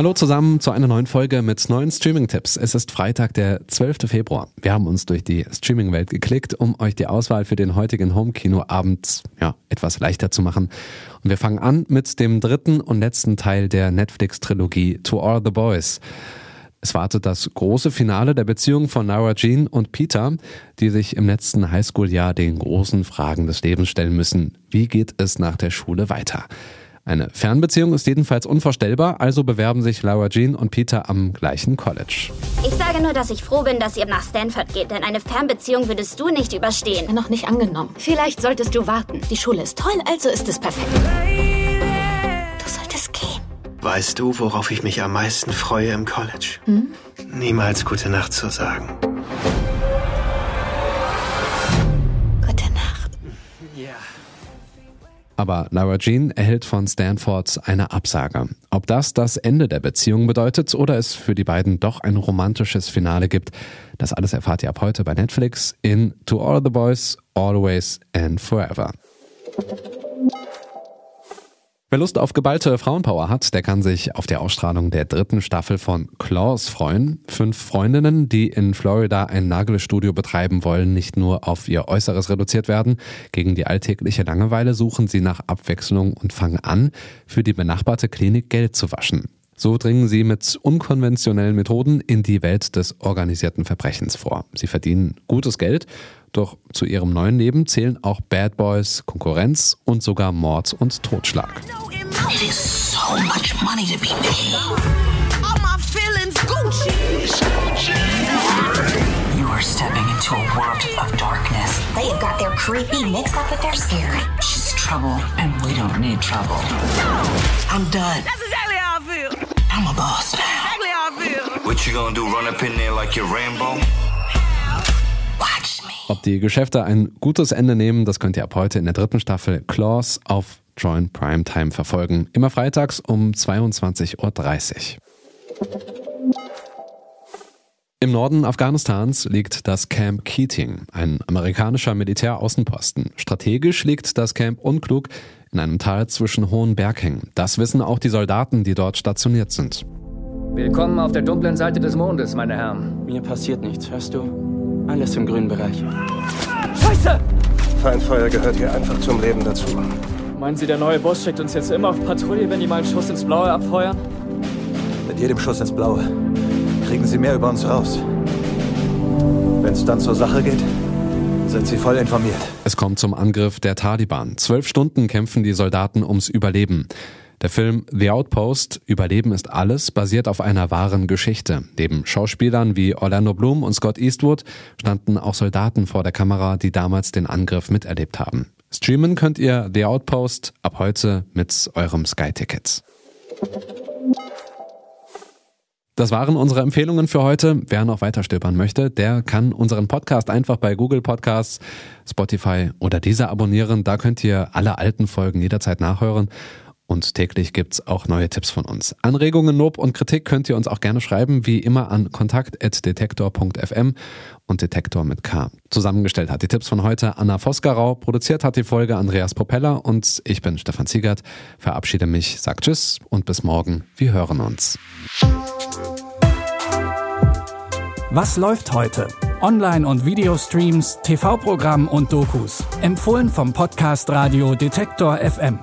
Hallo zusammen zu einer neuen Folge mit neuen Streaming-Tipps. Es ist Freitag, der 12. Februar. Wir haben uns durch die Streaming-Welt geklickt, um euch die Auswahl für den heutigen Home-Kino-Abend ja, etwas leichter zu machen. Und wir fangen an mit dem dritten und letzten Teil der Netflix-Trilogie To All the Boys. Es wartet das große Finale der Beziehung von Nara Jean und Peter, die sich im letzten Highschool-Jahr den großen Fragen des Lebens stellen müssen. Wie geht es nach der Schule weiter? Eine Fernbeziehung ist jedenfalls unvorstellbar, also bewerben sich Laura Jean und Peter am gleichen College. Ich sage nur, dass ich froh bin, dass ihr nach Stanford geht, denn eine Fernbeziehung würdest du nicht überstehen. Noch nicht angenommen. Vielleicht solltest du warten. Die Schule ist toll, also ist es perfekt. Du solltest gehen. Weißt du, worauf ich mich am meisten freue im College? Hm? Niemals gute Nacht zu sagen. Aber Laura Jean erhält von Stanford eine Absage. Ob das das Ende der Beziehung bedeutet oder es für die beiden doch ein romantisches Finale gibt, das alles erfahrt ihr ab heute bei Netflix in To All the Boys, Always and Forever. Wer Lust auf geballte Frauenpower hat, der kann sich auf die Ausstrahlung der dritten Staffel von Claws freuen. Fünf Freundinnen, die in Florida ein Nagelstudio betreiben wollen, nicht nur auf ihr Äußeres reduziert werden. Gegen die alltägliche Langeweile suchen sie nach Abwechslung und fangen an, für die benachbarte Klinik Geld zu waschen. So dringen sie mit unkonventionellen Methoden in die Welt des organisierten Verbrechens vor. Sie verdienen gutes Geld, doch zu ihrem neuen Leben zählen auch Bad Boys, Konkurrenz und sogar Mord und Totschlag. Stepping into a world of darkness. They have got their creepy mixed up with their scary. She's trouble, and we don't need trouble. I'm done. I'm a boss now. Exactly how I feel. What you gonna do? Run up in there like you're Rambo? Watch me. Ob die Geschäfte ein gutes Ende nehmen, das könnt ihr ab heute in der dritten Staffel Claws auf Join Primetime verfolgen. Immer freitags um 22.30 Uhr. Im Norden Afghanistans liegt das Camp Keating, ein amerikanischer Militäraußenposten. Strategisch liegt das Camp unklug in einem Tal zwischen hohen Berghängen. Das wissen auch die Soldaten, die dort stationiert sind. Willkommen auf der dunklen Seite des Mondes, meine Herren. Mir passiert nichts, hörst du? Alles im grünen Bereich. Scheiße! Feindfeuer gehört hier einfach zum Leben dazu. Meinen Sie, der neue Boss schickt uns jetzt immer auf Patrouille, wenn die mal einen Schuss ins Blaue abfeuern? Mit jedem Schuss ins Blaue kriegen sie mehr über uns raus. Wenn es dann zur Sache geht, sind sie voll informiert. Es kommt zum Angriff der Taliban. Zwölf Stunden kämpfen die Soldaten ums Überleben. Der Film The Outpost Überleben ist alles basiert auf einer wahren Geschichte. Neben Schauspielern wie Orlando Bloom und Scott Eastwood standen auch Soldaten vor der Kamera, die damals den Angriff miterlebt haben. Streamen könnt ihr The Outpost ab heute mit eurem Sky-Ticket. Das waren unsere Empfehlungen für heute. Wer noch weiter stöbern möchte, der kann unseren Podcast einfach bei Google Podcasts, Spotify oder dieser abonnieren. Da könnt ihr alle alten Folgen jederzeit nachhören. Und täglich gibt's auch neue Tipps von uns. Anregungen, Lob und Kritik könnt ihr uns auch gerne schreiben, wie immer an kontakt.detektor.fm und Detektor mit K. Zusammengestellt hat die Tipps von heute Anna Vosgerau, produziert hat die Folge Andreas Propeller und ich bin Stefan Ziegert. Verabschiede mich, sag Tschüss und bis morgen. Wir hören uns. Was läuft heute? Online- und Videostreams, TV-Programm und Dokus. Empfohlen vom Podcast Radio Detektor FM.